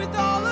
With all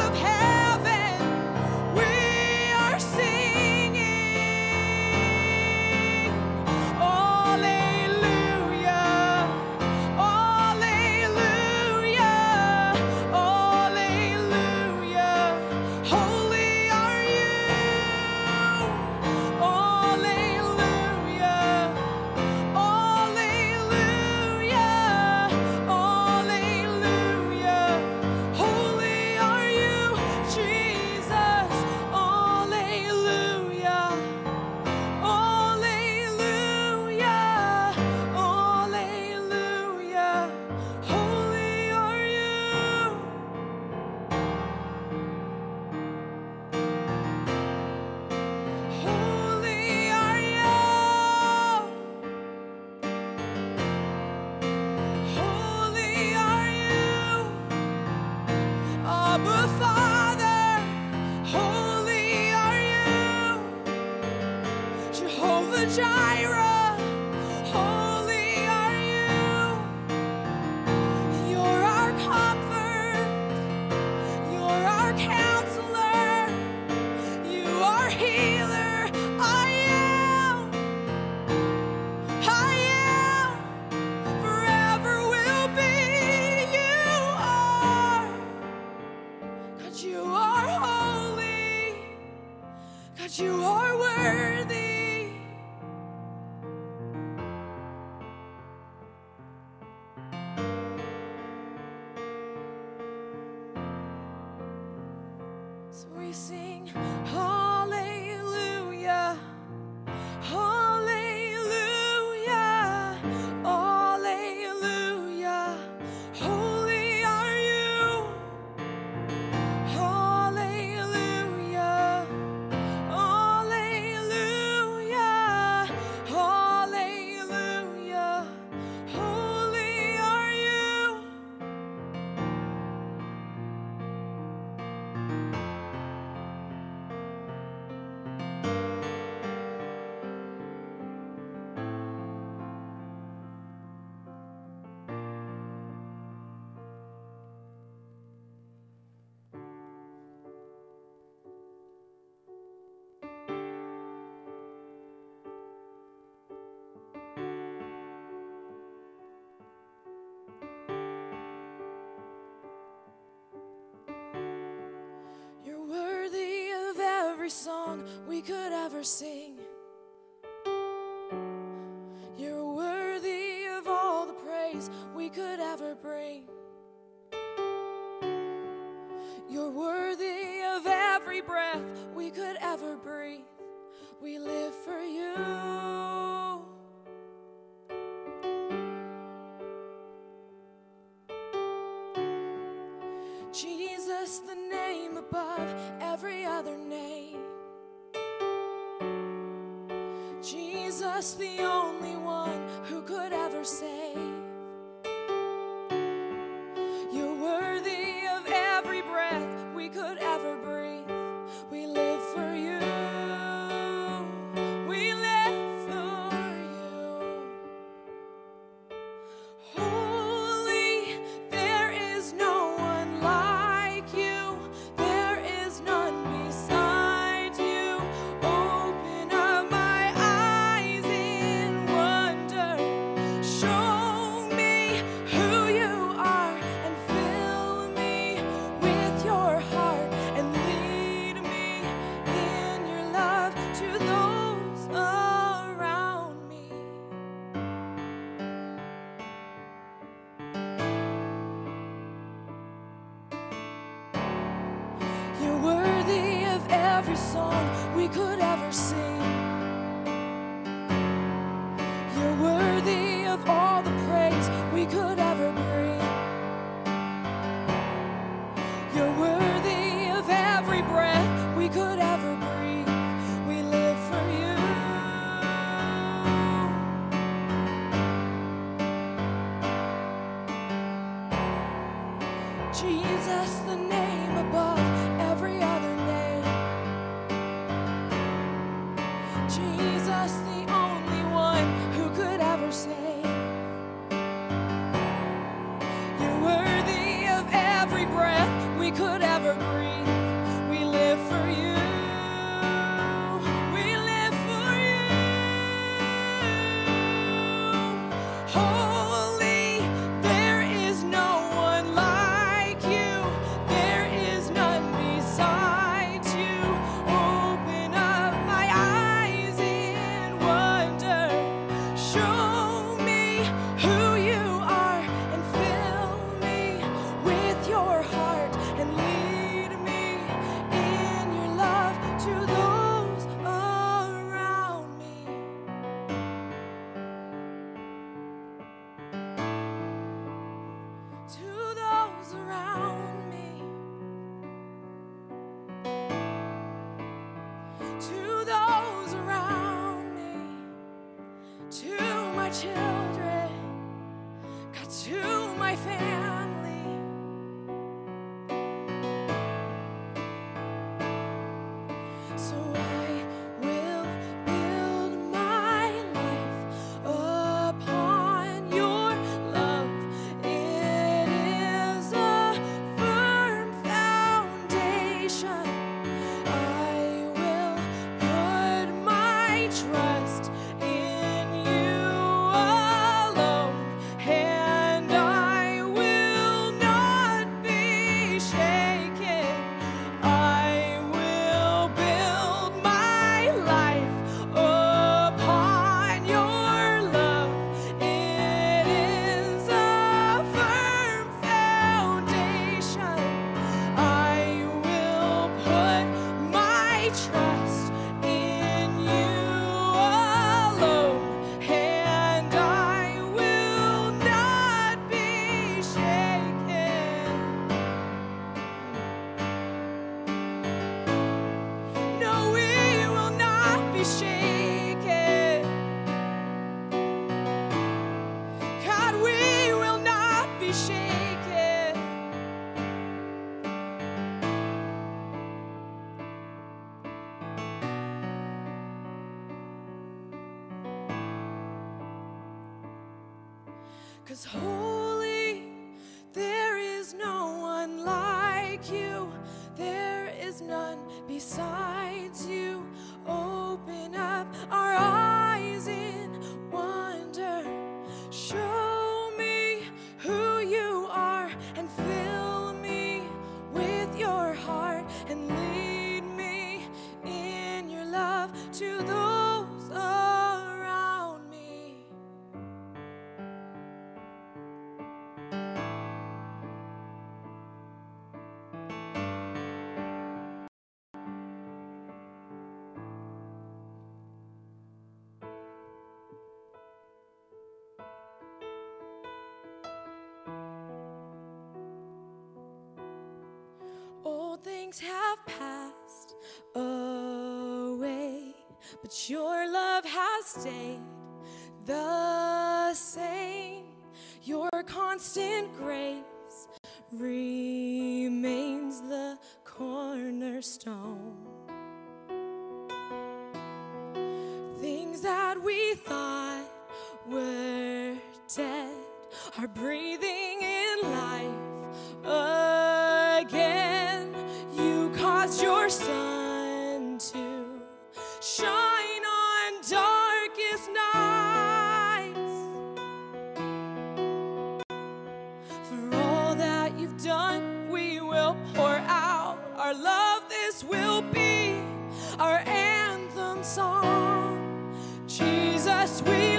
song we could ever sing. You're worthy of all the praise we could ever bring. You're worthy of every breath we could ever breathe. We live for you. Jesus, the name above Jesus, the only one who could ever say. Things have passed away, but your love has stayed the same. Your constant grace remains the cornerstone. Things that we thought were dead are breathing song. Jesus, we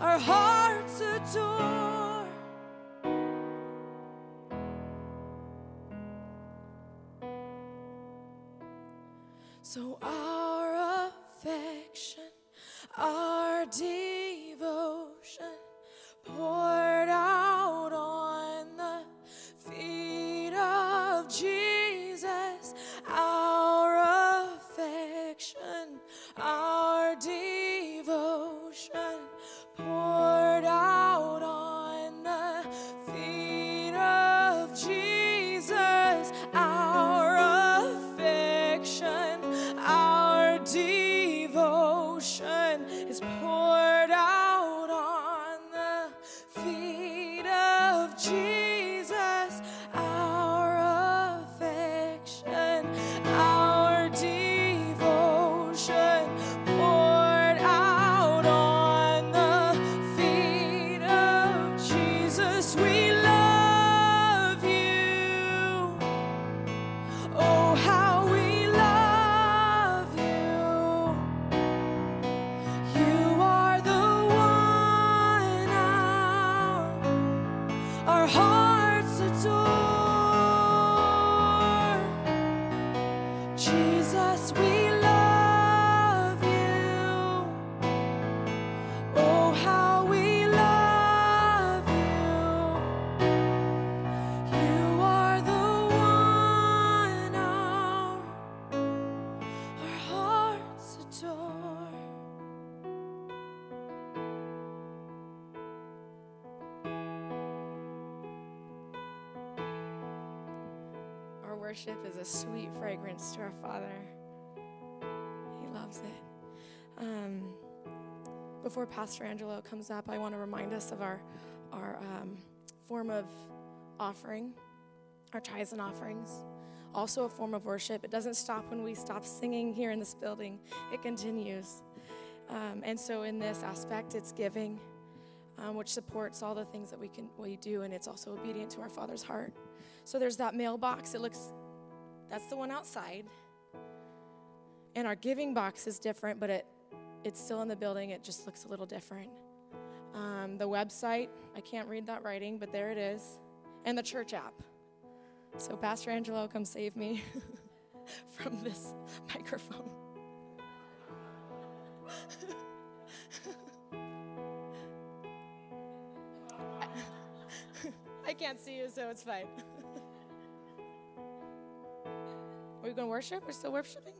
Our hearts adore. So our worship is a sweet fragrance to our Father. He loves it. Um, before Pastor Angelo comes up, I want to remind us of our our um, form of offering, our tithes and offerings. also a form of worship. It doesn't stop when we stop singing here in this building, it continues. Um, and so, in this aspect, it's giving, um, which supports all the things that we can we do, and it's also obedient to our Father's heart. So there's that mailbox. It looks, that's the one outside, and our giving box is different, but it it's still in the building. It just looks a little different. Um, the website, I can't read that writing, but there it is, and the church app. So, Pastor Angelo, come save me from this microphone. I can't see you, so it's fine. Are we going to worship? We're still worshiping?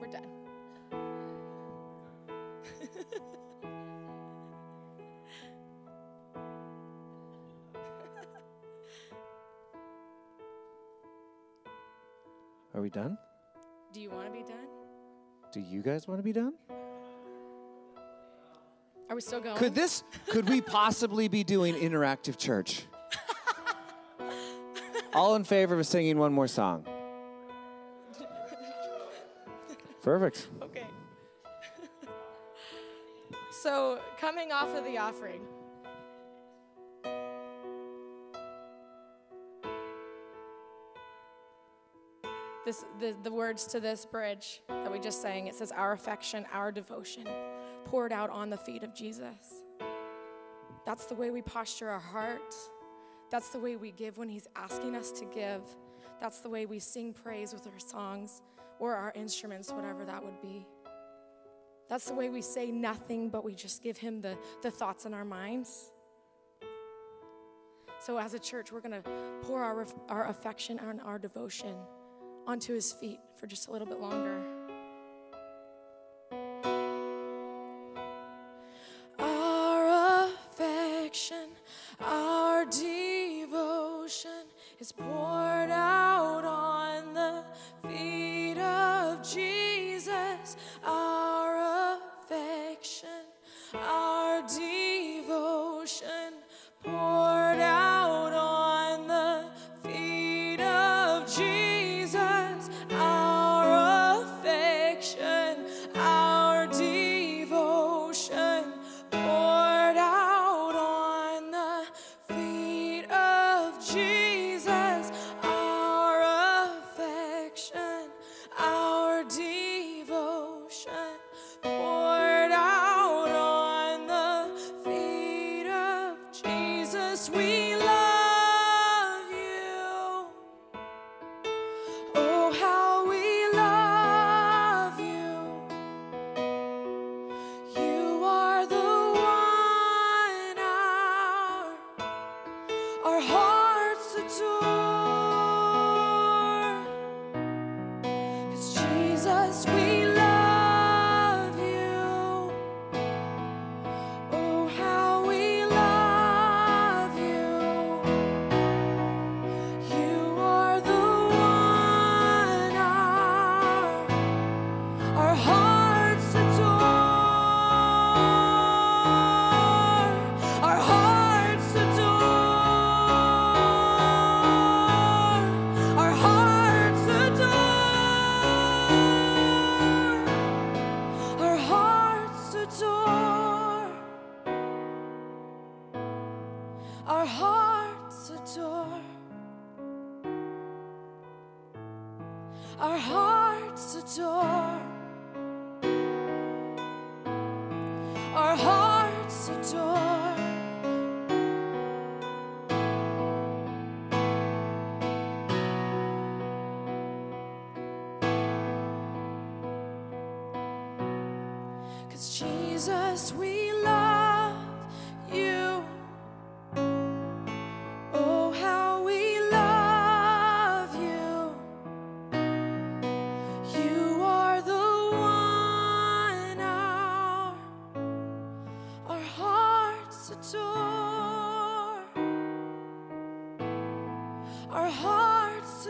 We're done. Are we done? Do you want to be done? Do you guys want to be done? Are we still going? Could this could we possibly be doing interactive church? All in favor of singing one more song? Perfect. Okay. so, coming off of the offering, this, the, the words to this bridge that we just sang, it says, Our affection, our devotion, poured out on the feet of Jesus. That's the way we posture our heart. That's the way we give when He's asking us to give. That's the way we sing praise with our songs or our instruments, whatever that would be. That's the way we say nothing, but we just give Him the, the thoughts in our minds. So, as a church, we're going to pour our, our affection and our devotion onto His feet for just a little bit longer.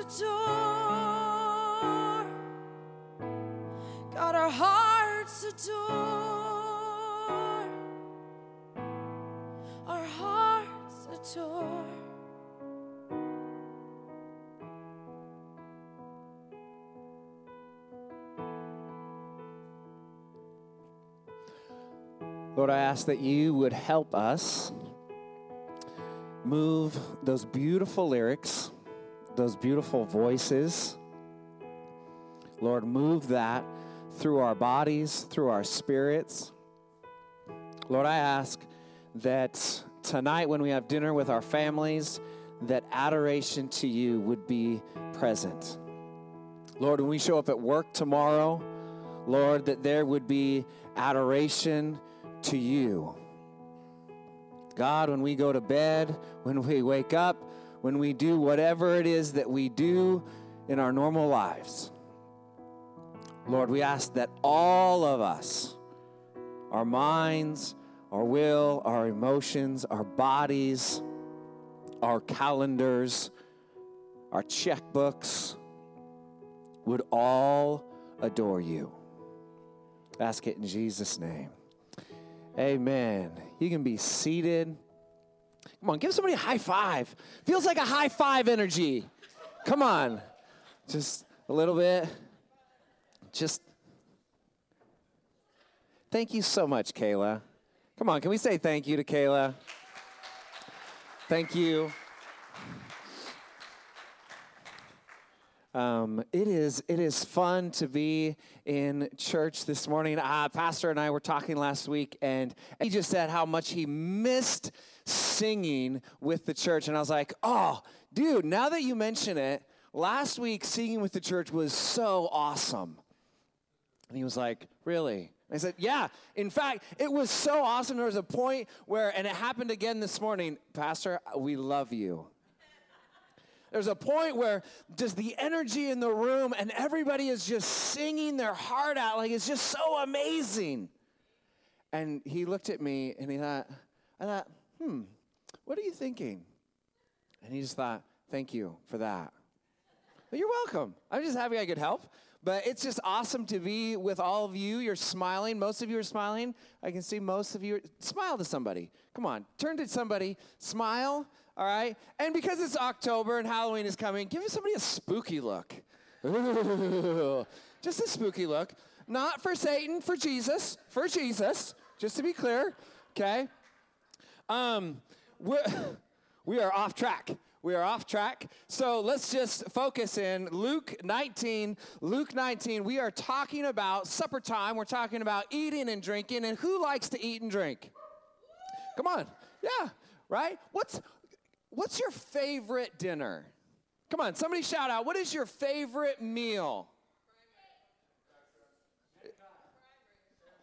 adore. God, our hearts adore. Our hearts adore. Lord, I ask that you would help us move those beautiful lyrics those beautiful voices. Lord, move that through our bodies, through our spirits. Lord, I ask that tonight when we have dinner with our families, that adoration to you would be present. Lord, when we show up at work tomorrow, Lord, that there would be adoration to you. God, when we go to bed, when we wake up, when we do whatever it is that we do in our normal lives, Lord, we ask that all of us, our minds, our will, our emotions, our bodies, our calendars, our checkbooks would all adore you. Ask it in Jesus' name. Amen. You can be seated. Come on, give somebody a high five. Feels like a high five energy. Come on. Just a little bit. Just thank you so much, Kayla. Come on, can we say thank you to Kayla? Thank you. Um, it is it is fun to be in church this morning. Uh, Pastor and I were talking last week, and he just said how much he missed singing with the church, and I was like, "Oh, dude! Now that you mention it, last week singing with the church was so awesome." And he was like, "Really?" I said, Yeah. In fact, it was so awesome. There was a point where, and it happened again this morning, Pastor, we love you. There's a point where just the energy in the room and everybody is just singing their heart out. Like it's just so amazing. And he looked at me and he thought, I thought, hmm, what are you thinking? And he just thought, thank you for that. Well, you're welcome. I'm just happy I could help. But it's just awesome to be with all of you. You're smiling. Most of you are smiling. I can see most of you. Smile to somebody. Come on. Turn to somebody. Smile. All right. And because it's October and Halloween is coming, give somebody a spooky look. just a spooky look. Not for Satan, for Jesus. For Jesus. Just to be clear. Okay. Um, we're, we are off track. We are off track. So let's just focus in Luke 19. Luke 19, we are talking about supper time. We're talking about eating and drinking. And who likes to eat and drink? Come on. Yeah, right? What's what's your favorite dinner? Come on, somebody shout out. What is your favorite meal?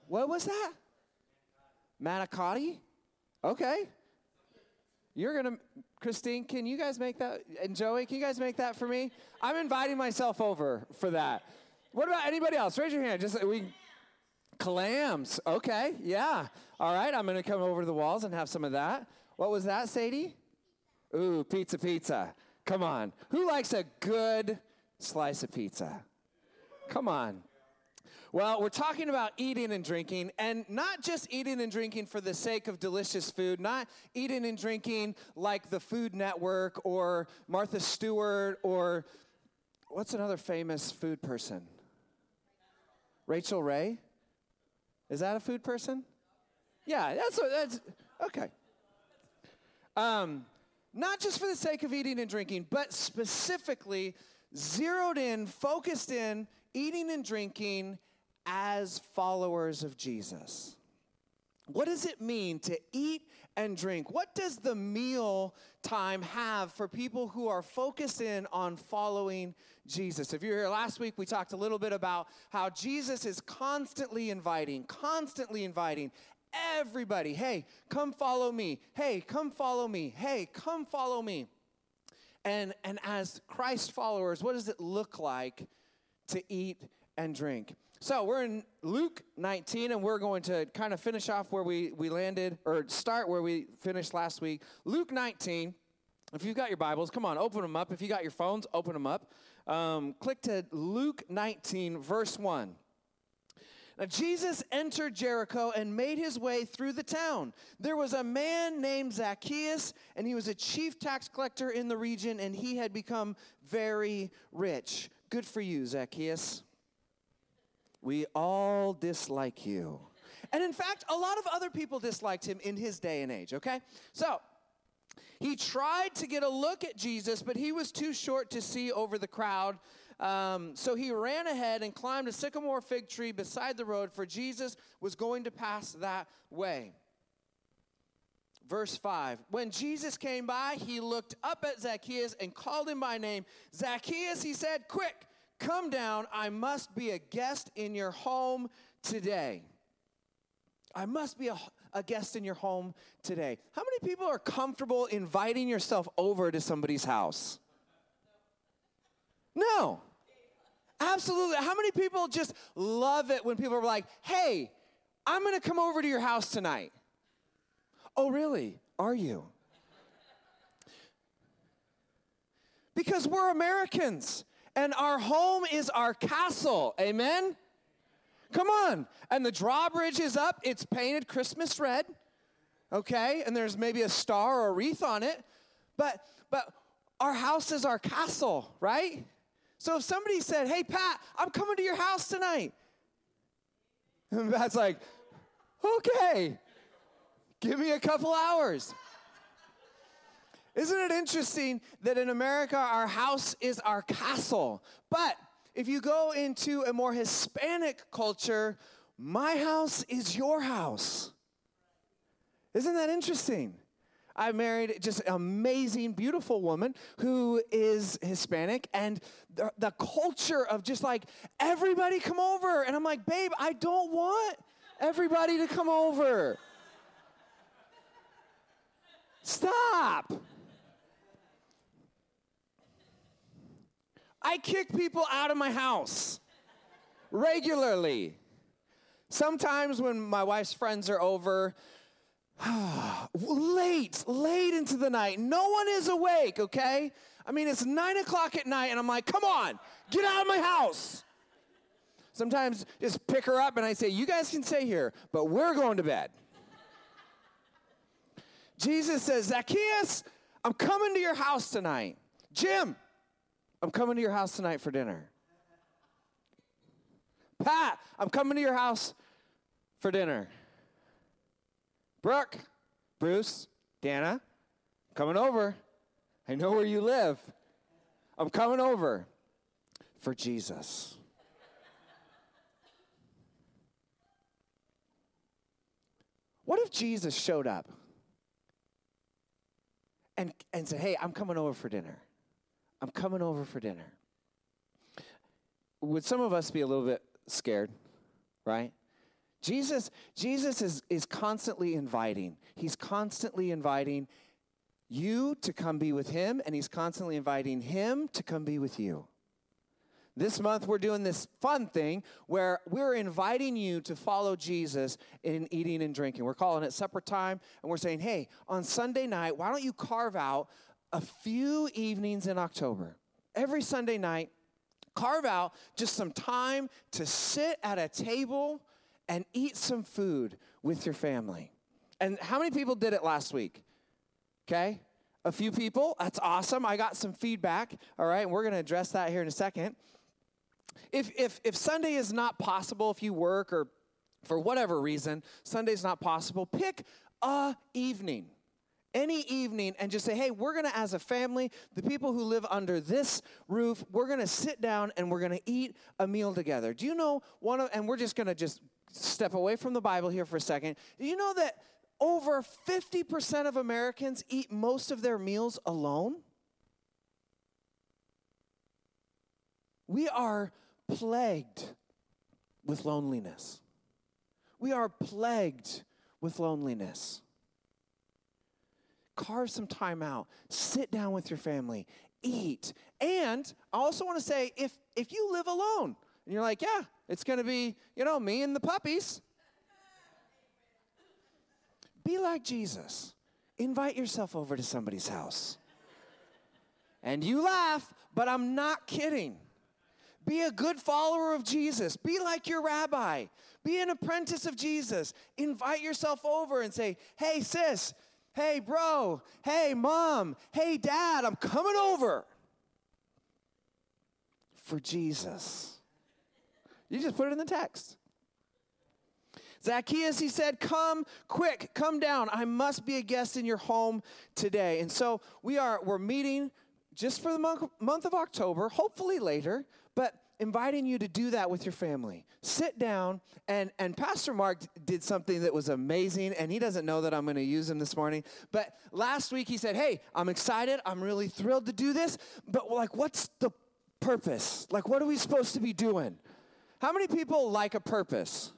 What was that? Manicotti? Okay. You're going to, Christine, can you guys make that? And Joey, can you guys make that for me? I'm inviting myself over for that. What about anybody else? Raise your hand. Just we, clams. Okay, yeah. All right, I'm going to come over to the walls and have some of that. What was that, Sadie? Ooh, pizza, pizza. Come on. Who likes a good slice of pizza? Come on. Well, we're talking about eating and drinking, and not just eating and drinking for the sake of delicious food, not eating and drinking like the Food Network or Martha Stewart or what's another famous food person? Rachael Ray? Is that a food person? Yeah, that's that's okay. Um, not just for the sake of eating and drinking, but specifically zeroed in, focused in, eating and drinking as followers of Jesus. What does it mean to eat and drink? What does the meal time have for people who are focused in on following Jesus? If you were here last week, we talked a little bit about how Jesus is constantly inviting, constantly inviting everybody, hey, come follow me. Hey, come follow me. Hey, come follow me. And, and as Christ followers, what does it look like to eat and drink? So we're in Luke 19, and we're going to kind of finish off where we, we landed, or start where we finished last week. Luke 19, if you've got your Bibles, come on, open them up. If you got your phones, open them up. Um, click to Luke 19, verse 1. Now, Jesus entered Jericho and made his way through the town. There was a man named Zacchaeus, and he was a chief tax collector in the region, and he had become very rich. Good for you, Zacchaeus. We all dislike you. And in fact, a lot of other people disliked him in his day and age, okay? So, he tried to get a look at Jesus, but he was too short to see over the crowd. Um, so he ran ahead and climbed a sycamore fig tree beside the road, for Jesus was going to pass that way. Verse 5 When Jesus came by, he looked up at Zacchaeus and called him by name. Zacchaeus, he said, Quick, come down. I must be a guest in your home today. I must be a, a guest in your home today. How many people are comfortable inviting yourself over to somebody's house? No. Absolutely. How many people just love it when people are like, hey, I'm going to come over to your house tonight? Oh, really? Are you? Because we're Americans and our home is our castle. Amen? Come on. And the drawbridge is up, it's painted Christmas red. Okay? And there's maybe a star or a wreath on it. But but our house is our castle, right? So if somebody said, "Hey Pat, I'm coming to your house tonight." And Pat's like, "Okay. Give me a couple hours." Isn't it interesting that in America our house is our castle? But if you go into a more Hispanic culture, my house is your house. Isn't that interesting? I married just an amazing, beautiful woman who is Hispanic, and the, the culture of just like everybody come over. And I'm like, babe, I don't want everybody to come over. Stop. I kick people out of my house regularly. Sometimes when my wife's friends are over, late, late into the night, no one is awake, okay? I mean, it's nine o'clock at night, and I'm like, come on, get out of my house. Sometimes just pick her up and I say, you guys can stay here, but we're going to bed. Jesus says, Zacchaeus, I'm coming to your house tonight. Jim, I'm coming to your house tonight for dinner. Pat, I'm coming to your house for dinner. Brooke, Bruce, Dana, coming over. I know where you live. I'm coming over for Jesus. What if Jesus showed up and, and said, Hey, I'm coming over for dinner? I'm coming over for dinner. Would some of us be a little bit scared, right? Jesus, Jesus is, is constantly inviting. He's constantly inviting you to come be with him, and he's constantly inviting him to come be with you. This month, we're doing this fun thing where we're inviting you to follow Jesus in eating and drinking. We're calling it supper time, and we're saying, hey, on Sunday night, why don't you carve out a few evenings in October? Every Sunday night, carve out just some time to sit at a table and eat some food with your family. And how many people did it last week? Okay? A few people. That's awesome. I got some feedback. All right, we're going to address that here in a second. If, if, if Sunday is not possible, if you work or for whatever reason, Sunday's not possible, pick a evening any evening and just say, hey, we're gonna, as a family, the people who live under this roof, we're gonna sit down and we're gonna eat a meal together. Do you know one of, and we're just gonna just step away from the Bible here for a second. Do you know that over 50% of Americans eat most of their meals alone? We are plagued with loneliness. We are plagued with loneliness. Carve some time out, sit down with your family, eat. And I also want to say if if you live alone and you're like, yeah, it's going to be, you know, me and the puppies. Be like Jesus. Invite yourself over to somebody's house. And you laugh, but I'm not kidding. Be a good follower of Jesus. Be like your rabbi. Be an apprentice of Jesus. Invite yourself over and say, hey, sis, hey, bro, hey, mom, hey, dad, I'm coming over for Jesus. You just put it in the text. Zacchaeus, he said, Come quick, come down. I must be a guest in your home today. And so we are, we're meeting just for the month, of October, hopefully later, but inviting you to do that with your family. Sit down, and, and Pastor Mark did something that was amazing, and he doesn't know that I'm going to use him this morning. But last week he said, Hey, I'm excited. I'm really thrilled to do this, but like, what's the purpose? Like, what are we supposed to be doing? How many people like a purpose?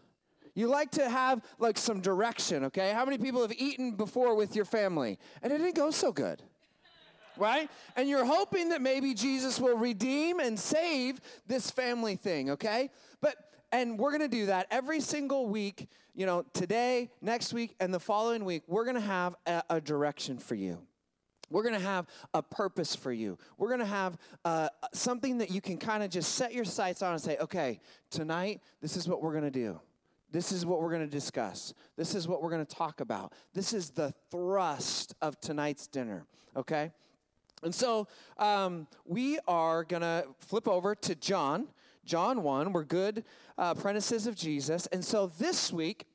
You like to have like some direction, okay? How many people have eaten before with your family and it didn't go so good? right? And you're hoping that maybe Jesus will redeem and save this family thing, okay? But and we're going to do that every single week, you know, today, next week, and the following week. We're going to have a, a, direction for you. We're going to have a purpose for you. We're going to have uh, something that you can kind of just set your sights on and say, okay, tonight, this is what we're going to do. This is what we're going to discuss. This is what we're going to talk about. This is the thrust of tonight's dinner, okay? And so um, we are going to flip over to John, John 1. We're good uh, apprentices of Jesus. And so this week,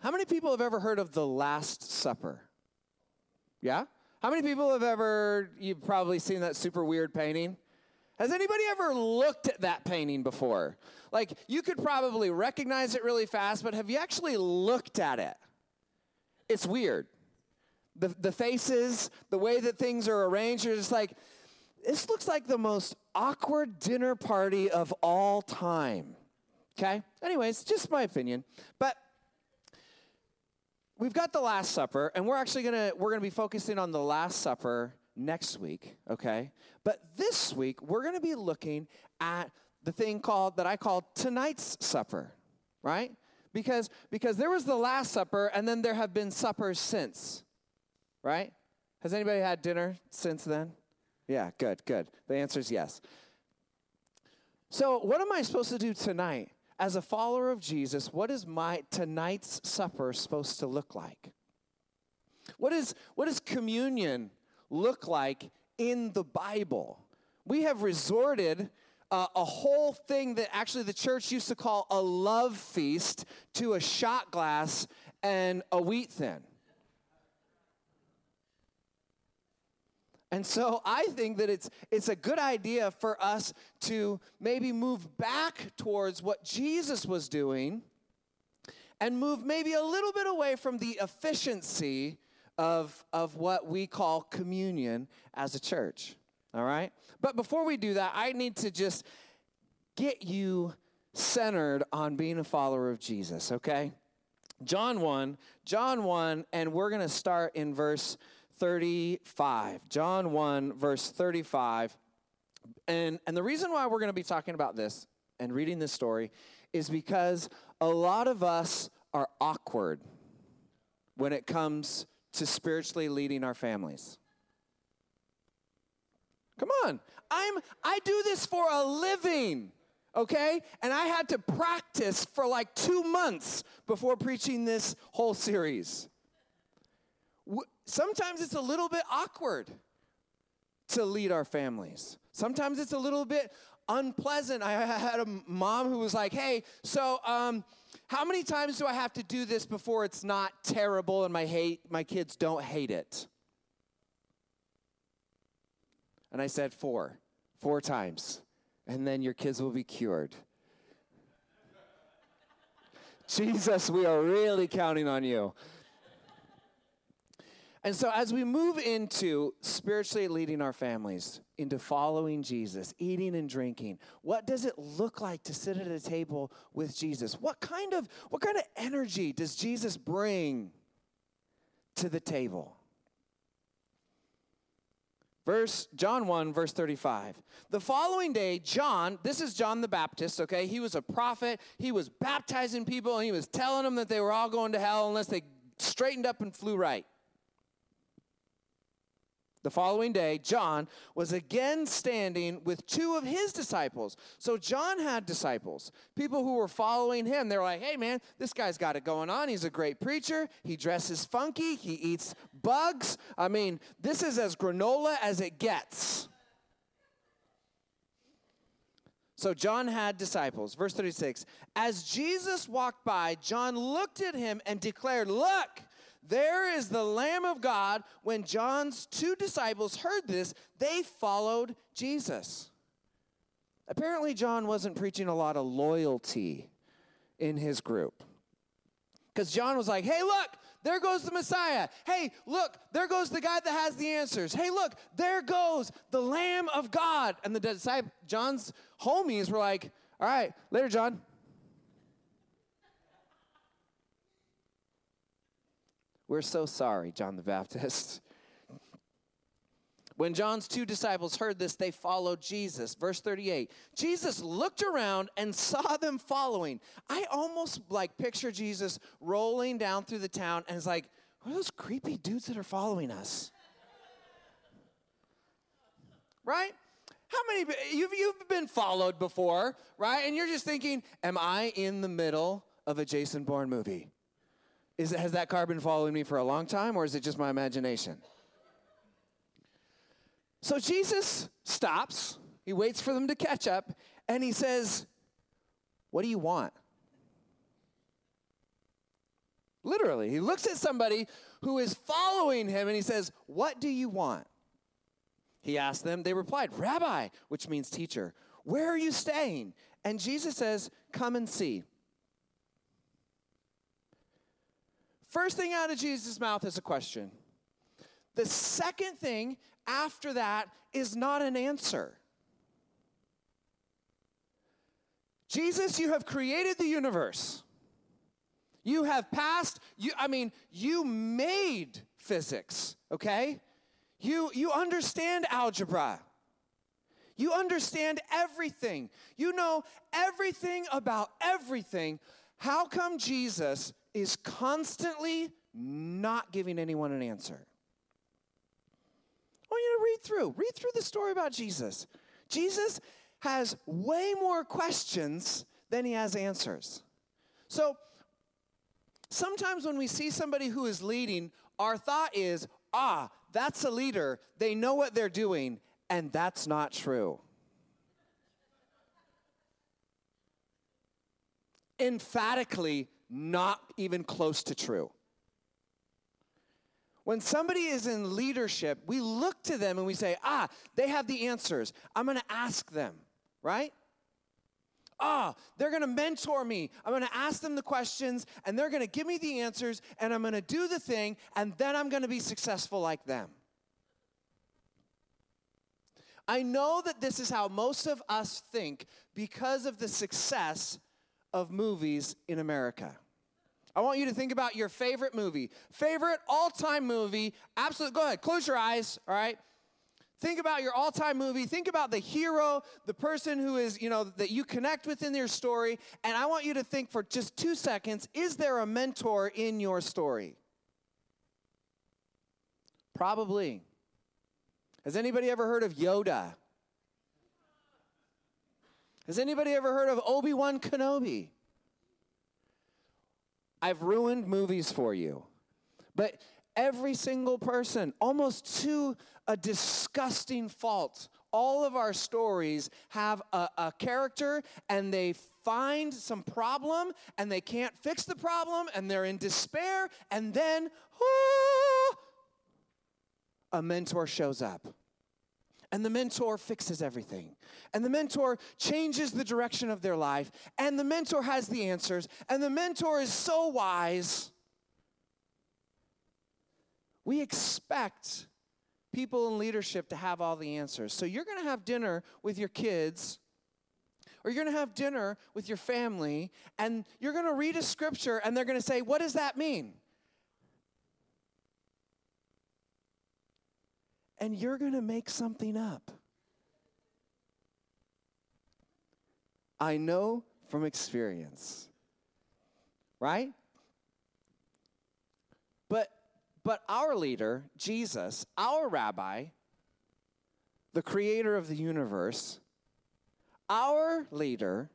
how many people have ever heard of the Last Supper? Yeah? How many people have ever, you've probably seen that super weird painting? Has anybody ever looked at that painting before? Like, you could probably recognize it really fast, but have you actually looked at it? It's weird the, the faces, the way that things are arranged, you're just like, this looks like the most awkward dinner party of all time. Okay? Anyways, just my opinion. But we've got the Last Supper, and we're actually gonna we're gonna be focusing on the Last Supper next week, okay? But this week we're gonna be looking at the thing called that I call tonight's supper, right? Because because there was the Last Supper, and then there have been suppers since right? Has anybody had dinner since then? Yeah, good, good. The answer is yes. So, what am I supposed to do tonight? As a follower of Jesus, what is my tonight's supper supposed to look like? What, is, what does communion look like in the Bible? We have resorted uh, a whole thing that actually the church used to call a love feast to a shot glass and a wheat thin. And so I think that it's, it's a good idea for us to maybe move back towards what Jesus was doing and move maybe a little bit away from the efficiency of, of what we call communion as a church. All right? But before we do that, I need to just get you centered on being a follower of Jesus, okay? John 1, John 1, and we're going to start in verse 35. John 1, verse 35. And, and the reason why we're going to be talking about this and reading this story is because a lot of us are awkward when it comes to spiritually leading our families. Come on. I'm I do this for a living. Okay? And I had to practice for like 2 months before preaching this whole series sometimes it's a little bit awkward to lead our families. Sometimes it's a little bit unpleasant. I had a mom who was like, hey, so um, how many times do I have to do this before it's not terrible and my hate my kids don't hate it? And I said four. Four times. And then your kids will be cured. Jesus, we are really counting on you. And so, as we move into spiritually leading our families, into following Jesus, eating and drinking, what does it look like to sit at a table with Jesus? What kind of, what kind of energy does Jesus bring to the table? Verse John 1 verse 35. The following day John, this is John the Baptist, okay? He was a prophet. He was baptizing people and he was telling them that they were all going to hell unless they straightened up and flew right. The following day, John was again standing with two of his disciples. So John had disciples, people who were following him. They're like, hey, man, this guy's got it going on. He's a great preacher. He dresses funky. He eats bugs. I mean, this is as granola as it gets. So John had disciples. Verse 36 As Jesus walked by, John looked at him and declared, Look, there is the Lamb of God. When John's two disciples heard this, they followed Jesus. Apparently, John wasn't preaching a lot of loyalty in his group. Because John was like, hey, look, there goes the Messiah. Hey, look, there goes the guy that has the answers. Hey, look, there goes the Lamb of God. And the disciple, John's homies were like, all right, later, John. We're so sorry, John the Baptist. When John's two disciples heard this, they followed Jesus. Verse 38 Jesus looked around and saw them following. I almost like picture Jesus rolling down through the town and it's like, what are those creepy dudes that are following us? right? How many you've you've been followed before, right? And you're just thinking, am I in the middle of a Jason Bourne movie? Is has that car been following me for a long time, or is it just my imagination? So Jesus stops, he waits for them to catch up, and he says, What do you want? Literally, he looks at somebody who is following him and he says, What do you want? He asked them, they replied, Rabbi, which means teacher, where are you staying? And Jesus says, Come and see. First thing out of Jesus' mouth is a question. The second thing after that is not an answer. Jesus, you have created the universe. You have passed, you, I mean, you made physics, okay? You, you understand algebra. You understand everything. You know everything about everything. How come Jesus is constantly not giving anyone an answer? I want you to read through. Read through the story about Jesus. Jesus has way more questions than he has answers. So sometimes when we see somebody who is leading, our thought is, ah, that's a leader. They know what they're doing, and that's not true. Emphatically, not even close to true. When somebody is in leadership, we look to them and we say, ah, they have the answers. I'm to ask them, right? Ah, they're to mentor me. I'm to ask them the questions and they're to give me the answers and I'm to do the thing and then I'm to be successful like them. I know that this is how most of us think because of the success of movies in America. I want you to think about your favorite movie, favorite all time movie. Absolutely, go ahead, close your eyes, all right? Think about your all time movie. Think about the hero, the person who is, you know, that you connect with in their story. And I want you to think for just two seconds is there a mentor in your story? Probably. Has anybody ever heard of Yoda? Has anybody ever heard of Obi Wan Kenobi? I've ruined movies for you. But every single person, almost to a disgusting fault, all of our stories have a, a, character and they find some problem and they can't fix the problem and they're in despair and then oh, a mentor shows up and the mentor fixes everything. And the mentor changes the direction of their life, and the mentor has the answers, and the mentor is so wise. We expect people in leadership to have all the answers. So you're going to have dinner with your kids, or you're going to have dinner with your family, and you're going to read a scripture, and they're going to say, What does that mean? And you're going to make something up. I know from experience. Right? But but our leader, Jesus, our rabbi, the creator of the universe, our leader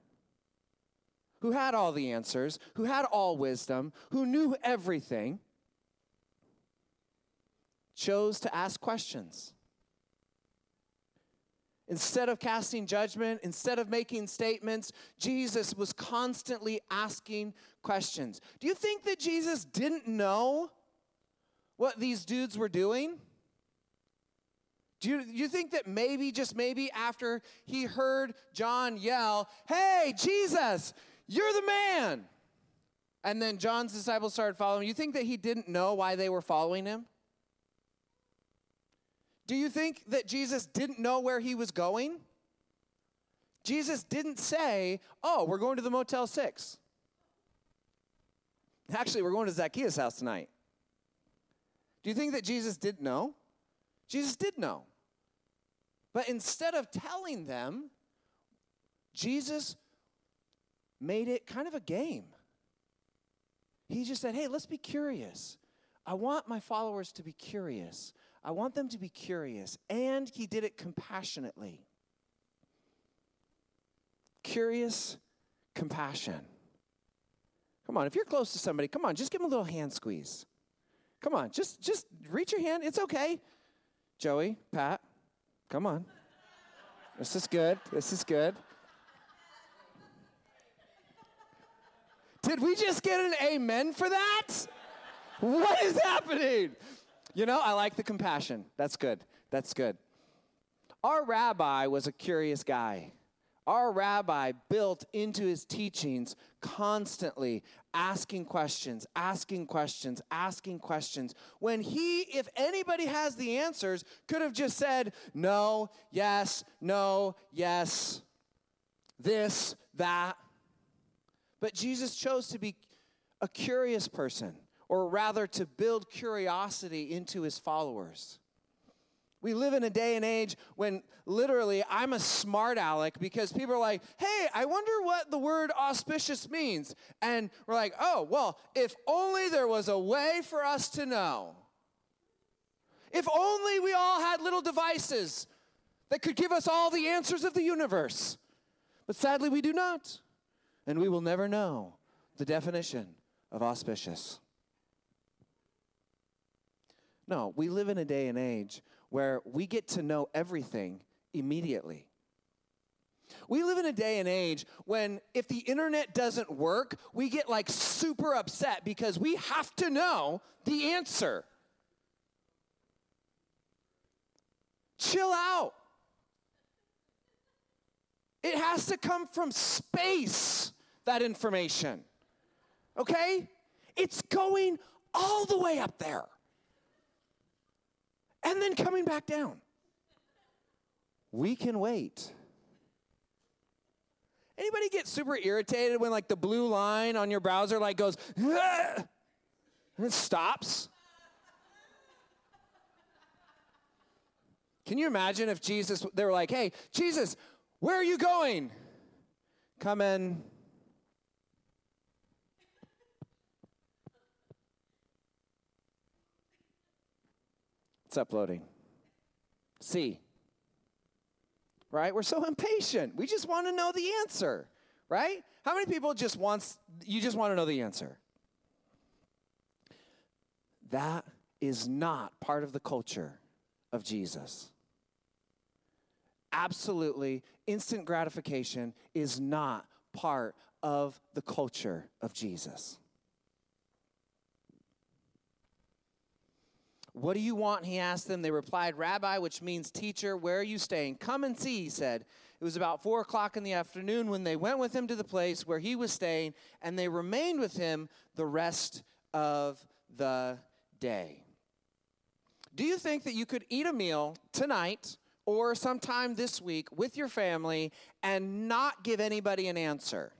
who had all the answers, who had all wisdom, who knew everything, chose to ask questions. Instead of casting judgment, instead of making statements, Jesus was constantly asking questions. Do you think that Jesus didn't know what these dudes were doing? Do you, you think that maybe, just maybe, after he heard John yell, Hey, Jesus, you're the man, and then John's disciples started following, you think that he didn't know why they were following him? Do you think that Jesus didn't know where he was going? Jesus didn't say, Oh, we're going to the Motel 6. Actually, we're going to Zacchaeus' house tonight. Do you think that Jesus didn't know? Jesus did know. But instead of telling them, Jesus made it kind of a game. He just said, Hey, let's be curious. I want my followers to be curious. I want them to be curious. And he did it compassionately. Curious compassion. Come on, if you're close to somebody, come on, just give them a little hand squeeze. Come on, just just reach your hand. It's okay. Joey, Pat, come on. This is good. This is good. Did we just get an amen for that? What is happening? You know, I like the compassion. That's good. That's good. Our rabbi was a curious guy. Our rabbi built into his teachings constantly asking questions, asking questions, asking questions. When he, if anybody has the answers, could have just said, no, yes, no, yes, this, that. But Jesus chose to be a curious person, or rather to build curiosity into his followers. We live in a day and age when literally I'm a smart aleck because people are like, hey, I wonder what the word auspicious means. And we're like, oh, well, if only there was a way for us to know. If only we all had little devices that could give us all the answers of the universe. But sadly, we do not and we will never know the definition of auspicious. No, we live in a day and age where we get to know everything immediately. We live in a day and age when if the internet doesn't work, we get like super upset because we have to know the answer. Chill out. It has to come from space that information. Okay? It's going all the way up there and then coming back down. We can wait. Anybody get super irritated when like the blue line on your browser like goes ah, and it stops? Can you imagine if Jesus they were like, "Hey, Jesus, where are you going?" Come in It's uploading. C. Right? We're so impatient. We just want to know the answer, right? How many people just wants you just want to know the answer? That is not part of the culture of Jesus. Absolutely, instant gratification is not part of the culture of Jesus. What do you want? He asked them. They replied, Rabbi, which means teacher, where are you staying? Come and see, he said. It was about four o'clock in the afternoon when they went with him to the place where he was staying, and they remained with him the rest of the day. Do you think that you could eat a meal tonight or sometime this week with your family and not give anybody an answer,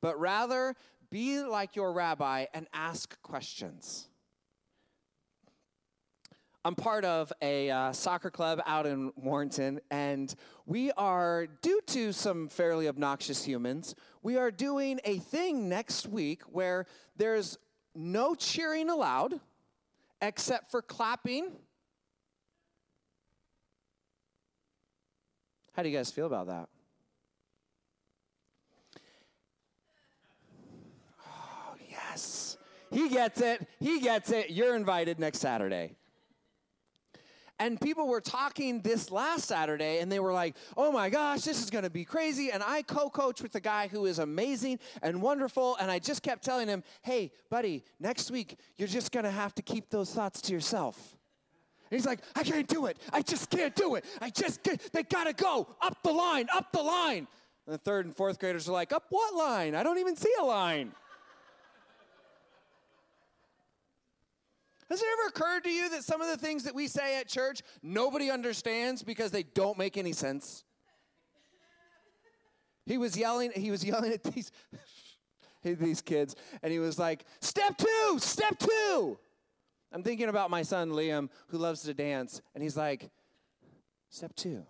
but rather be like your rabbi and ask questions? I'm part of a uh, soccer club out in Warrenton, and we are, due to some fairly obnoxious humans, we are doing a thing next week where there's no cheering allowed except for clapping. How do you guys feel about that? Oh, yes. He gets it. He gets it. You're invited next Saturday. And people were talking this last Saturday and they were like, oh my gosh, this is gonna be crazy. And I co coach with a guy who is amazing and wonderful. And I just kept telling him, hey, buddy, next week you're just gonna have to keep those thoughts to yourself. And he's like, I can't do it. I just can't do it. I just can't. They gotta go up the line, up the line. And the third and fourth graders are like, up what line? I don't even see a line. Has it ever occurred to you that some of the things that we say at church nobody understands because they don't make any sense? He was yelling, he was yelling at these, these kids, and he was like, Step two, step two. I'm thinking about my son Liam, who loves to dance, and he's like, Step two.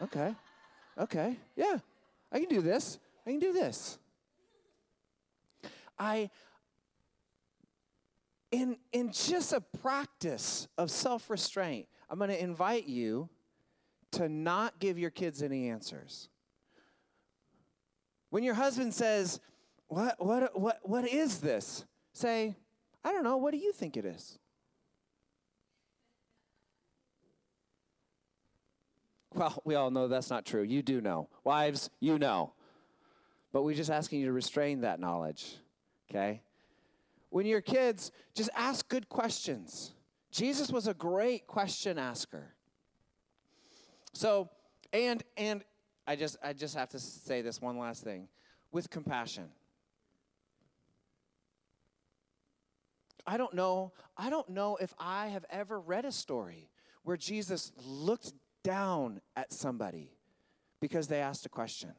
Okay, okay, yeah, I can do this. I can do this. I, in, in just a practice of self restraint, I'm going to invite you to not give your kids any answers. When your husband says, What, what, what, what is this? Say, I don't know. What do you think it is? Well, we all know that's not true. You do know. Wives, you know. But we're just asking you to restrain that knowledge, okay? When your kids, just ask good questions. Jesus was a great question asker. So, and and I just I just have to say this one last thing with compassion. I don't know, I don't know if I have ever read a story where Jesus looked down at somebody because they asked a question.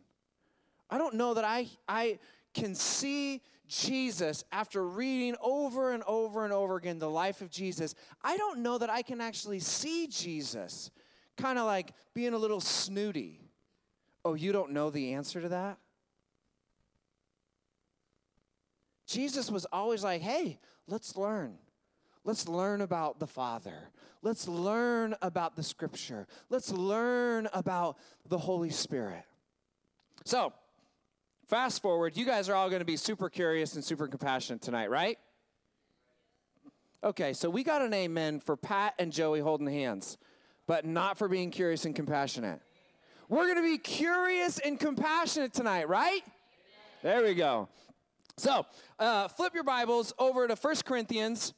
I don't know that I I can see Jesus after reading over and over and over again the life of Jesus, I don't know that I can actually see Jesus kind of like being a little snooty. Oh, you don't know the answer to that? Jesus was always like, hey, let's learn. Let's learn about the Father. Let's learn about the Scripture. Let's learn about the Holy Spirit. So, Fast forward, you guys are all going to be super curious and super compassionate tonight, right? Okay, so we got an amen for Pat and Joey holding hands, but not for being curious and compassionate. We're going to be curious and compassionate tonight, right? There we go. So, uh, flip your Bibles over to 1 Corinthians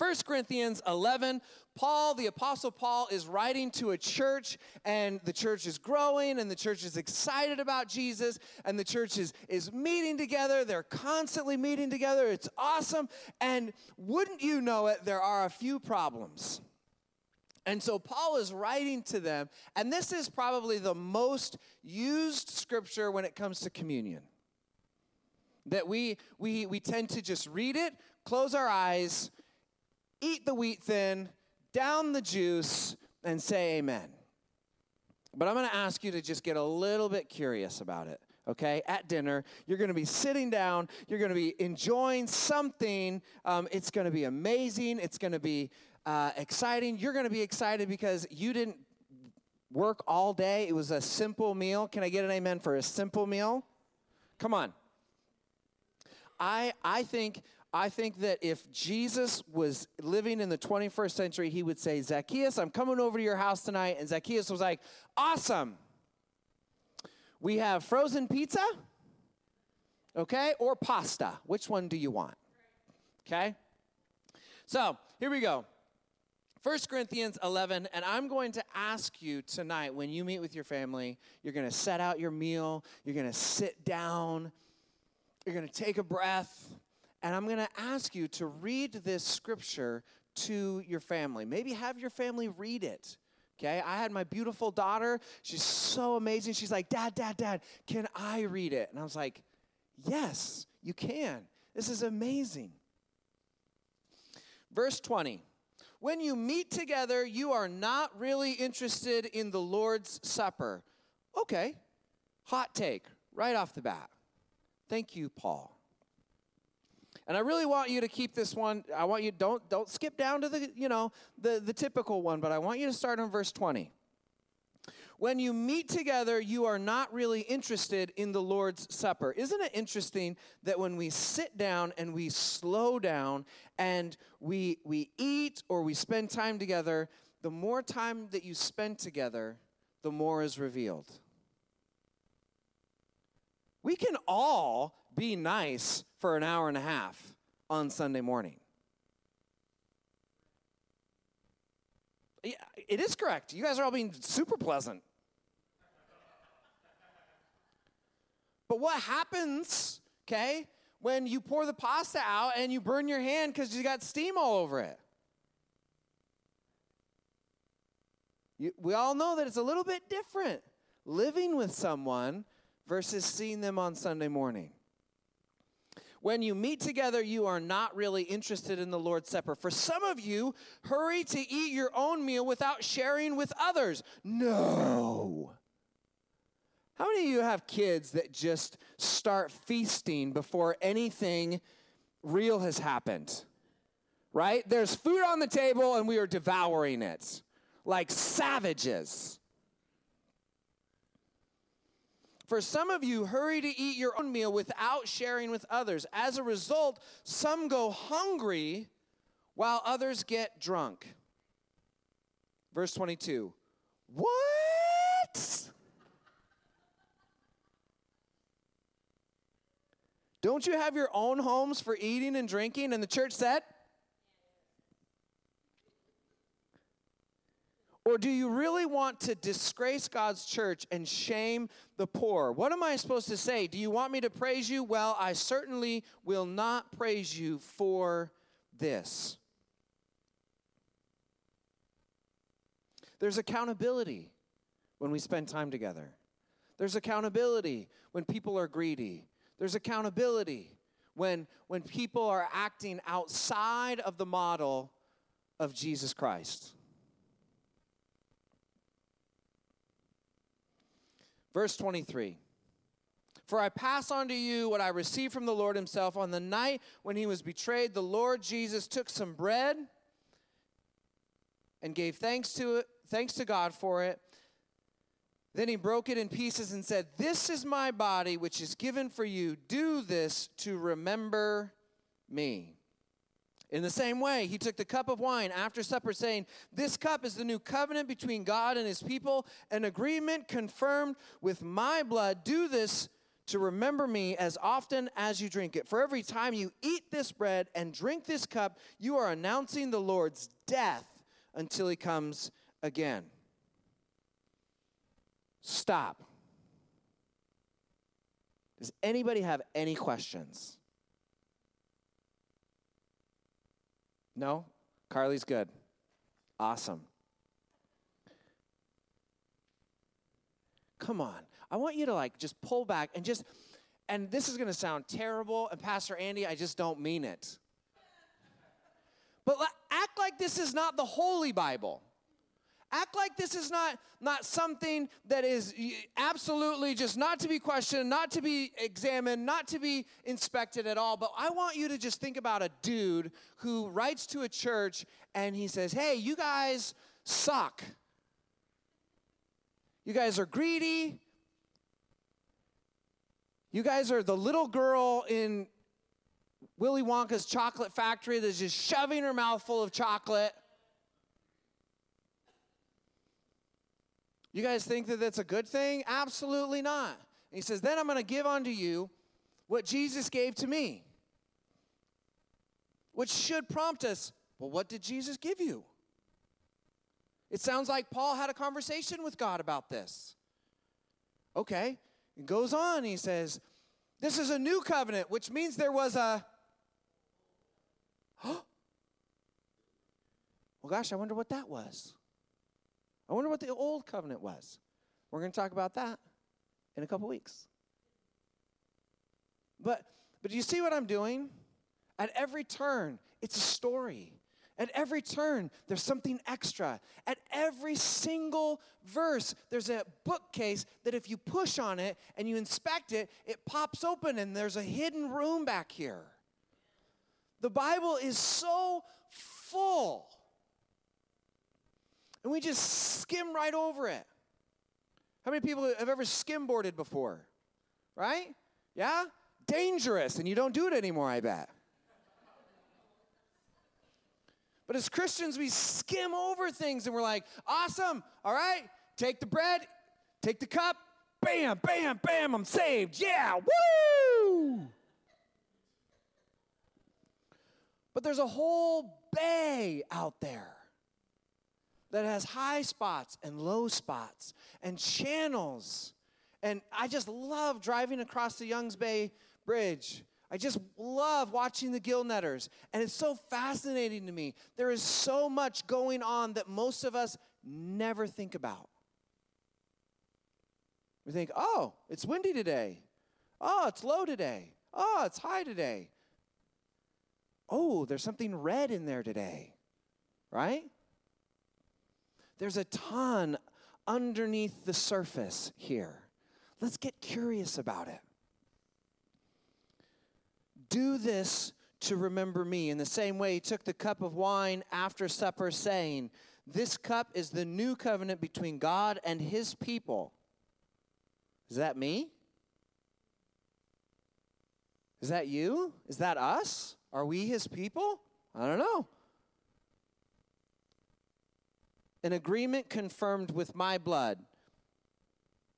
1 Corinthians 11, Paul, the Apostle Paul, is writing to a church, and the church is growing, and the church is excited about Jesus, and the church is, is meeting together. They're constantly meeting together. It's awesome. And wouldn't you know it, there are a few problems. And so Paul is writing to them, and this is probably the most used scripture when it comes to communion. That we, we, we tend to just read it, close our eyes, eat the wheat thin, down the juice, and say amen. But I'm going to ask you to just get a little bit curious about it, okay? At dinner, you're going to be sitting down, you're going to be enjoying something. Um, it's going to be amazing, it's going to be uh, exciting. You're going to be excited because you didn't work all day, it was a simple meal. Can I get an amen for a simple meal? Come on. I, I think I think that if Jesus was living in the 21st century, he would say, Zacchaeus, I'm coming over to your house tonight. And Zacchaeus was like, Awesome. We have frozen pizza, okay, or pasta. Which one do you want? Okay? So here we go. 1 Corinthians 11, and I'm going to ask you tonight when you meet with your family, you're going to set out your meal, you're going to sit down, you're going to take a breath, and I'm going to ask you to read this scripture to your family. Maybe have your family read it. Okay, I had my beautiful daughter. She's so amazing. She's like, Dad, Dad, Dad, can I read it? And I was like, Yes, you can. This is amazing. Verse 20 When you meet together, you are not really interested in the Lord's Supper. Okay, hot take right off the bat. Thank you, Paul. And I really want you to keep this one. I want you don't don't skip down to the, you know, the the typical one, but I want you to start on verse 20. When you meet together, you are not really interested in the Lord's Supper. Isn't it interesting that when we sit down and we slow down and we, we eat or we spend time together, the more time that you spend together, the more is revealed. We can all be nice for an hour and a half on Sunday morning. Yeah, it is correct. You guys are all being super pleasant. But what happens, okay, when you pour the pasta out and you burn your hand because you got steam all over it? You, we all know that it's a little bit different living with someone versus seeing them on Sunday morning. When you meet together, you are not really interested in the Lord's Supper. For some of you, hurry to eat your own meal without sharing with others. No. How many of you have kids that just start feasting before anything real has happened? Right? There's food on the table and we are devouring it like savages. For some of you, hurry to eat your own meal without sharing with others. As a result, some go hungry while others get drunk. Verse 22. What? Don't you have your own homes for eating and drinking? And the church said, Or do you really want to disgrace God's church and shame the poor? What am I supposed to say? Do you want me to praise you? Well, I certainly will not praise you for this. There's accountability when we spend time together. There's accountability when people are greedy. There's accountability when, when people are acting outside of the model of Jesus Christ. Verse 23 For I pass on to you what I received from the Lord Himself. On the night when He was betrayed, the Lord Jesus took some bread and gave thanks to it, thanks to God for it. Then he broke it in pieces and said, This is my body, which is given for you. Do this to remember me. In the same way, he took the cup of wine after supper, saying, This cup is the new covenant between God and his people, an agreement confirmed with my blood. Do this to remember me as often as you drink it. For every time you eat this bread and drink this cup, you are announcing the Lord's death until he comes again. Stop. Does anybody have any questions? No? Carly's good. Awesome. Come on. I want you to like just pull back and just, and this is going to sound terrible. And Pastor Andy, I just don't mean it. But act like this is not the Holy Bible. Act like this is not, not something that is absolutely just not to be questioned, not to be examined, not to be inspected at all. But I want you to just think about a dude who writes to a church and he says, Hey, you guys suck. You guys are greedy. You guys are the little girl in Willy Wonka's chocolate factory that's just shoving her mouth full of chocolate. You guys think that that's a good thing? Absolutely not. And he says, Then I'm going to give unto you what Jesus gave to me. Which should prompt us, well, what did Jesus give you? It sounds like Paul had a conversation with God about this. Okay. He goes on, he says, This is a new covenant, which means there was a. well, gosh, I wonder what that was. I wonder what the old covenant was. We're going to talk about that in a couple weeks. But but do you see what I'm doing? At every turn, it's a story. At every turn, there's something extra. At every single verse, there's a bookcase that if you push on it and you inspect it, it pops open and there's a hidden room back here. The Bible is so full and we just skim right over it. How many people have ever skimboarded before? Right? Yeah? Dangerous, and you don't do it anymore, I bet. But as Christians, we skim over things and we're like, awesome, all right, take the bread, take the cup, bam, bam, bam, I'm saved. Yeah, woo! But there's a whole bay out there that has high spots and low spots and channels. And I just love driving across the Youngs Bay Bridge I just love watching the gill netters, and it's so fascinating to me. There is so much going on that most of us never think about. We think, oh, it's windy today. Oh, it's low today. Oh, it's high today. Oh, there's something red in there today, right? There's a ton underneath the surface here. Let's get curious about it. Do this to remember me. In the same way, he took the cup of wine after supper, saying, This cup is the new covenant between God and his people. Is that me? Is that you? Is that us? Are we his people? I don't know. An agreement confirmed with my blood.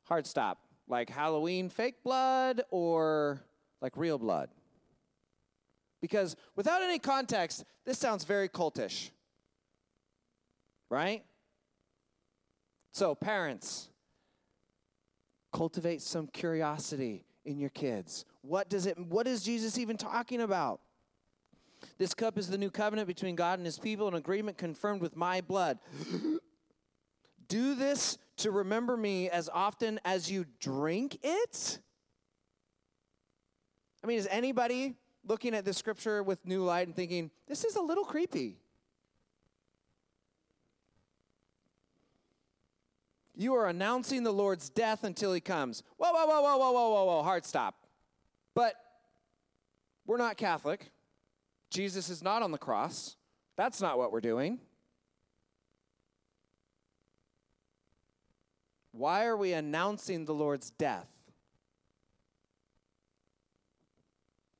Hard stop. Like Halloween fake blood or like real blood? Because without any context, this sounds very cultish. Right? So, parents, cultivate some curiosity in your kids. What does it what is Jesus even talking about? This cup is the new covenant between God and his people, an agreement confirmed with my blood. Do this to remember me as often as you drink it? I mean, is anybody looking at this scripture with new light and thinking, this is a little creepy. You are announcing the Lord's death until he comes. Whoa, whoa, whoa, whoa, whoa, whoa, whoa, whoa, hard stop. But we're not Catholic. Jesus is not on the cross. That's not what we're doing. Why are we announcing the Lord's death?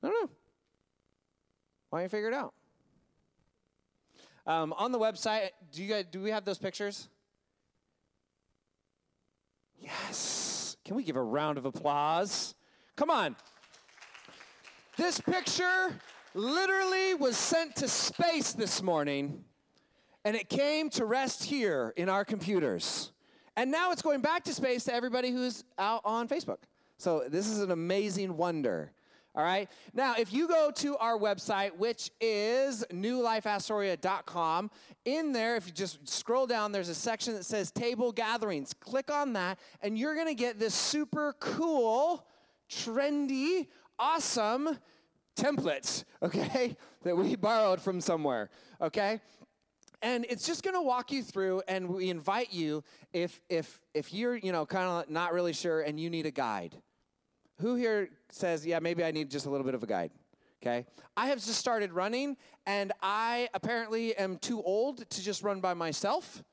I don't know. Why don't you figure it out? Um, on the website, do you guys do we have those pictures? Yes. Can we give a round of applause? Come on. This picture literally was sent to space this morning, and it came to rest here in our computers. And now it's going back to space to everybody who's out on Facebook. So this is an amazing wonder. All right. Now, if you go to our website, which is newlifeastoria.com, in there, if you just scroll down, there's a section that says table gatherings. Click on that, and you're going to get this super cool, trendy, awesome template, okay, that we borrowed from somewhere, okay? and it's just going to walk you through and we invite you if if if you're you know kind of not really sure and you need a guide who here says, yeah, maybe I need just a little bit of a guide? Okay. I have just started running, and I apparently am too old to just run by myself.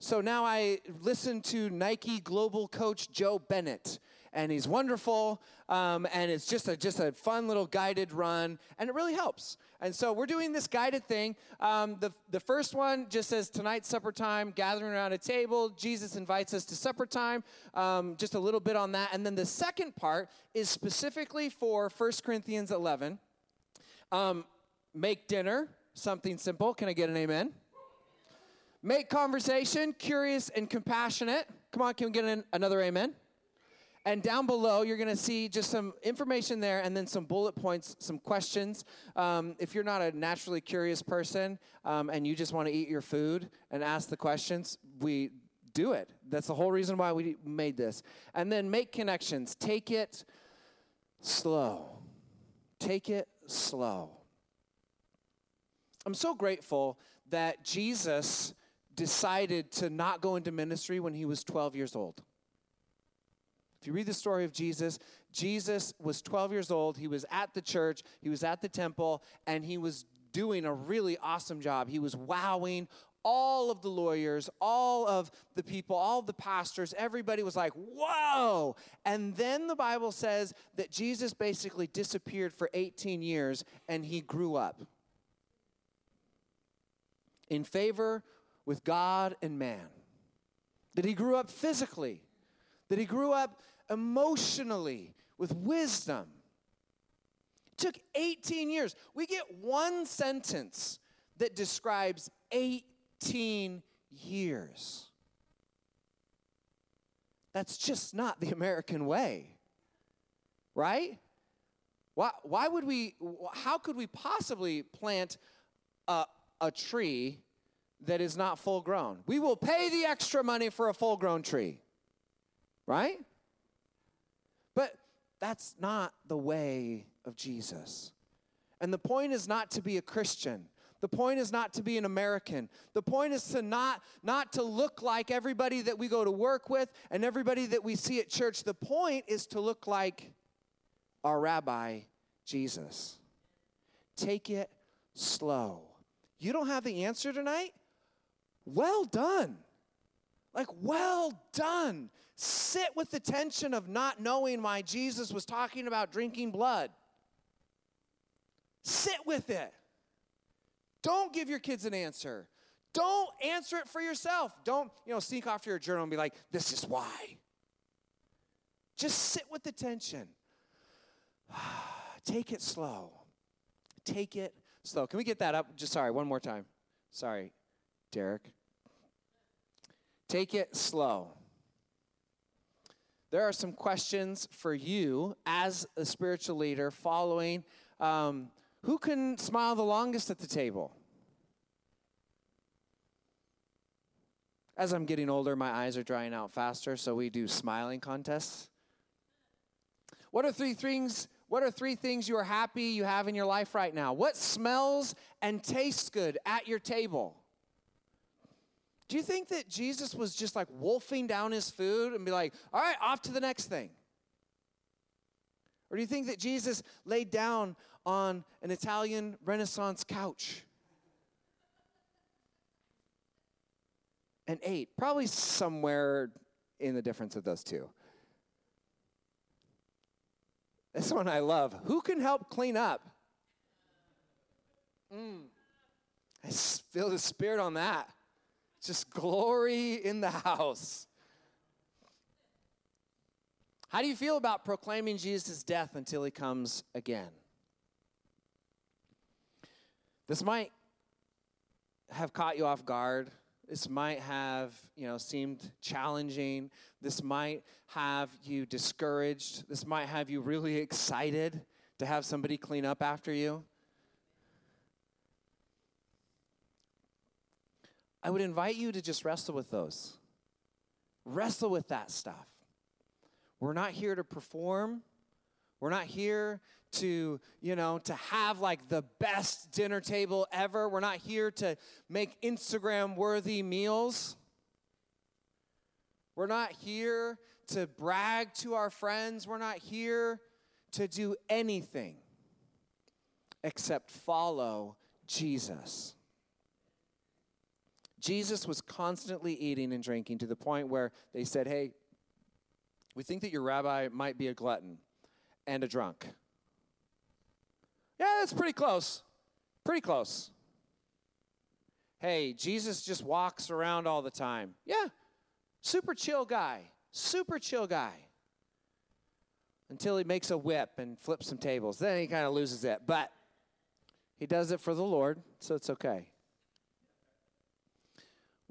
So now I listen to Nike global coach Joe Bennett and he's wonderful. Um, and it's just a just a fun little guided run, and it really helps. And so we're doing this guided thing. Um, the the first one just says tonight's supper time, gathering around a table. Jesus invites us to supper time. Um, just a little bit on that, and then the second part is specifically for 1 Corinthians 11. Um, make dinner, something simple. Can I get an amen? Make conversation, curious and compassionate. Come on, can we get an, another amen? And down below, you're going to see just some information there and then some bullet points, some questions. Um, if you're not a naturally curious person um, and you just want to eat your food and ask the questions, we do it. That's the whole reason why we made this. And then make connections. Take it slow. Take it slow. I'm so grateful that Jesus decided to not go into ministry when he was 12 years old. If you read the story of Jesus, Jesus was 12 years old. He was at the church, he was at the temple, and he was doing a really awesome job. He was wowing all of the lawyers, all of the people, all the pastors, everybody was like, whoa. And then the Bible says that Jesus basically disappeared for 18 years and he grew up in favor with God and man. That he grew up physically, that he grew up emotionally with wisdom. It took 18 years. We get one sentence that describes 18 years. That's just not the American way, right? Why, why would we, how could we possibly plant a, a tree that is not full grown? We will pay the extra money for a full grown tree, right? That's not the way of Jesus. And the point is not to be a Christian. The point is not to be an American. The point is to not not to look like everybody that we go to work with and everybody that we see at church. The point is to look like our rabbi Jesus. Take it slow. You don't have the answer tonight? Well done. Like, well done. Sit with the tension of not knowing why Jesus was talking about drinking blood. Sit with it. Don't give your kids an answer. Don't answer it for yourself. Don't, you know, sneak off to your journal and be like, this is why. Just sit with the tension. Take it slow. Take it slow. Can we get that up? Just sorry, one more time. Sorry, Derek. Take it slow. There are some questions for you as a spiritual leader following. Um, who can smile the longest at the table? As I'm getting older, my eyes are drying out faster, so we do smiling contests. What are three things? What are three things you are happy you have in your life right now? What smells and tastes good at your table? Do you think that Jesus was just like wolfing down his food and be like, all right, off to the next thing? Or do you think that Jesus laid down on an Italian Renaissance couch and ate? Probably somewhere in the difference of those two. This one I love. Who can help clean up? Mm. I feel the spirit on that. Just glory in the house. How do you feel about proclaiming Jesus' death until he comes again? This might have caught you off guard. This might have, you know, seemed challenging. This might have you discouraged. This might have you really excited to have somebody clean up after you. I would invite you to just wrestle with those. Wrestle with that stuff. We're not here to perform. We're not here to, you know, to have like the best dinner table ever. We're not here to make Instagram worthy meals. We're not here to brag to our friends. We're not here to do anything except follow Jesus. Jesus was constantly eating and drinking to the point where they said, Hey, we think that your rabbi might be a glutton and a drunk. Yeah, that's pretty close. Pretty close. Hey, Jesus just walks around all the time. Yeah, super chill guy. Super chill guy. Until he makes a whip and flips some tables. Then he kind of loses it. But he does it for the Lord, so it's okay.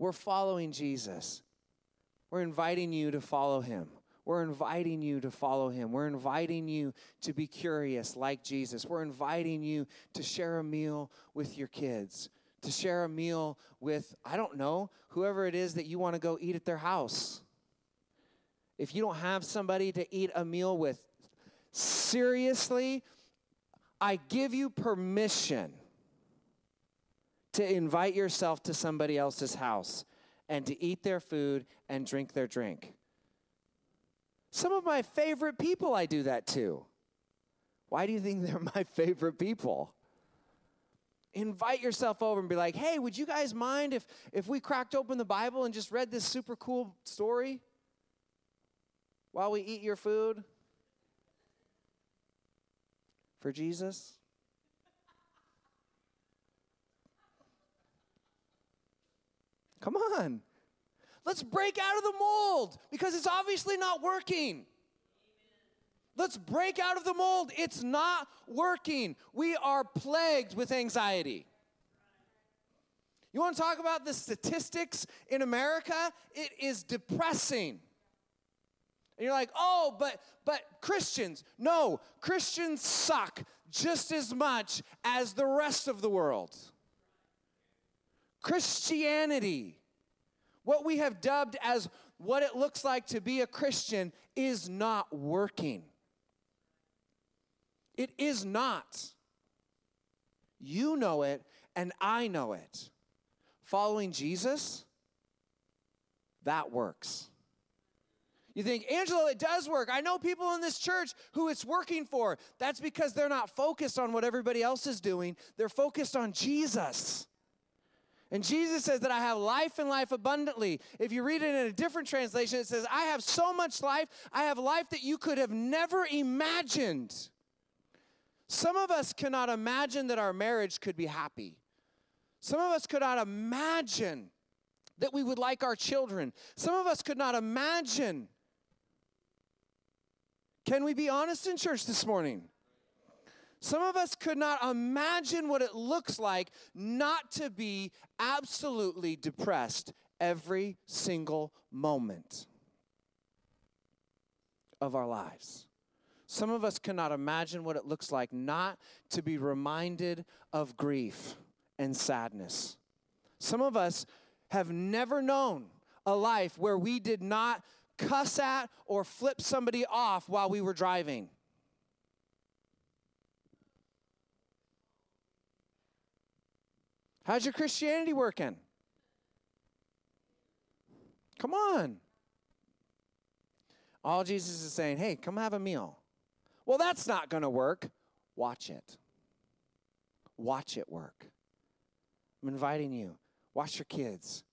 We're following Jesus. We're inviting you to follow him. We're inviting you to follow him. We're inviting you to be curious like Jesus. We're inviting you to share a meal with your kids, to share a meal with, I don't know, whoever it is that you want to go eat at their house. If you don't have somebody to eat a meal with, seriously, I give you permission to invite yourself to somebody else's house and to eat their food and drink their drink. Some of my favorite people I do that to. Why do you think they're my favorite people? invite yourself over and be like, hey, would you guys mind if, if we cracked open the Bible and just read this super cool story while we eat your food? For Jesus? Come on. Let's break out of the mold because it's obviously not working. Let's break out of the mold. It's not working. We are plagued with anxiety. You want to talk about the statistics in America? It is depressing. And you're like, "Oh, but but Christians." No, Christians suck just as much as the rest of the world. Christianity, what we have dubbed as what it looks like to be a Christian, is not working. It is not. You know it, and I know it. Following Jesus, that works. You think, Angelo, it does work. I know people in this church who it's working for. That's because they're not focused on what everybody else is doing, they're focused on Jesus. And Jesus says that I have life and life abundantly. If you read it in a different translation, it says, I have so much life, I have life that you could have never imagined. Some of us cannot imagine that our marriage could be happy. Some of us could not imagine that we would like our children. Some of us could not imagine. Can we be honest in church this morning? Some of us could not imagine what it looks like not to be absolutely depressed every single moment of our lives. Some of us cannot imagine what it looks like not to be reminded of grief and sadness. Some of us have never known a life where we did not cuss at or flip somebody off while we were driving. How's your Christianity working? Come on. All Jesus is saying, hey, come have a meal. Well, that's not going to work. Watch it. Watch it work. I'm inviting you. Watch your kids.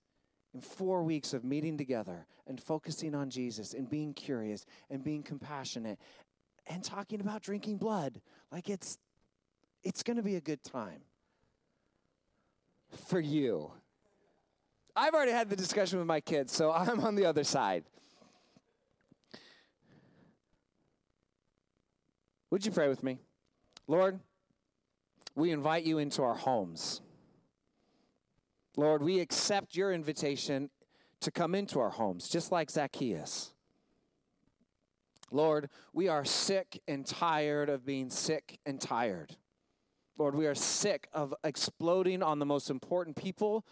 In four weeks of meeting together and focusing on Jesus and being curious and being compassionate and talking about drinking blood, like it's it's going to be a good time for you. I've already had the discussion with my kids, so I'm on the other side. Would you pray with me? Lord, we invite you into our homes. Lord, we accept your invitation to come into our homes, just like Zacchaeus. Lord, we are sick and tired of being sick and tired. Lord, we are sick of exploding on the most important people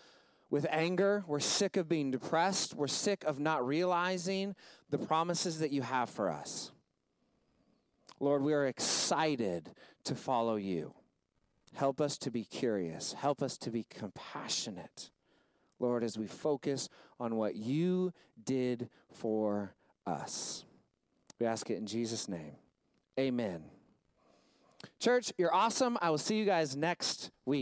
with anger. We're sick of being depressed. We're sick of not realizing the promises that you have for us. Lord, we are excited to follow you. Help us to be curious. Help us to be compassionate. Lord, as we focus on what you did for us. We ask it in Jesus' name. Amen. Church, you're awesome. I will see you guys next week.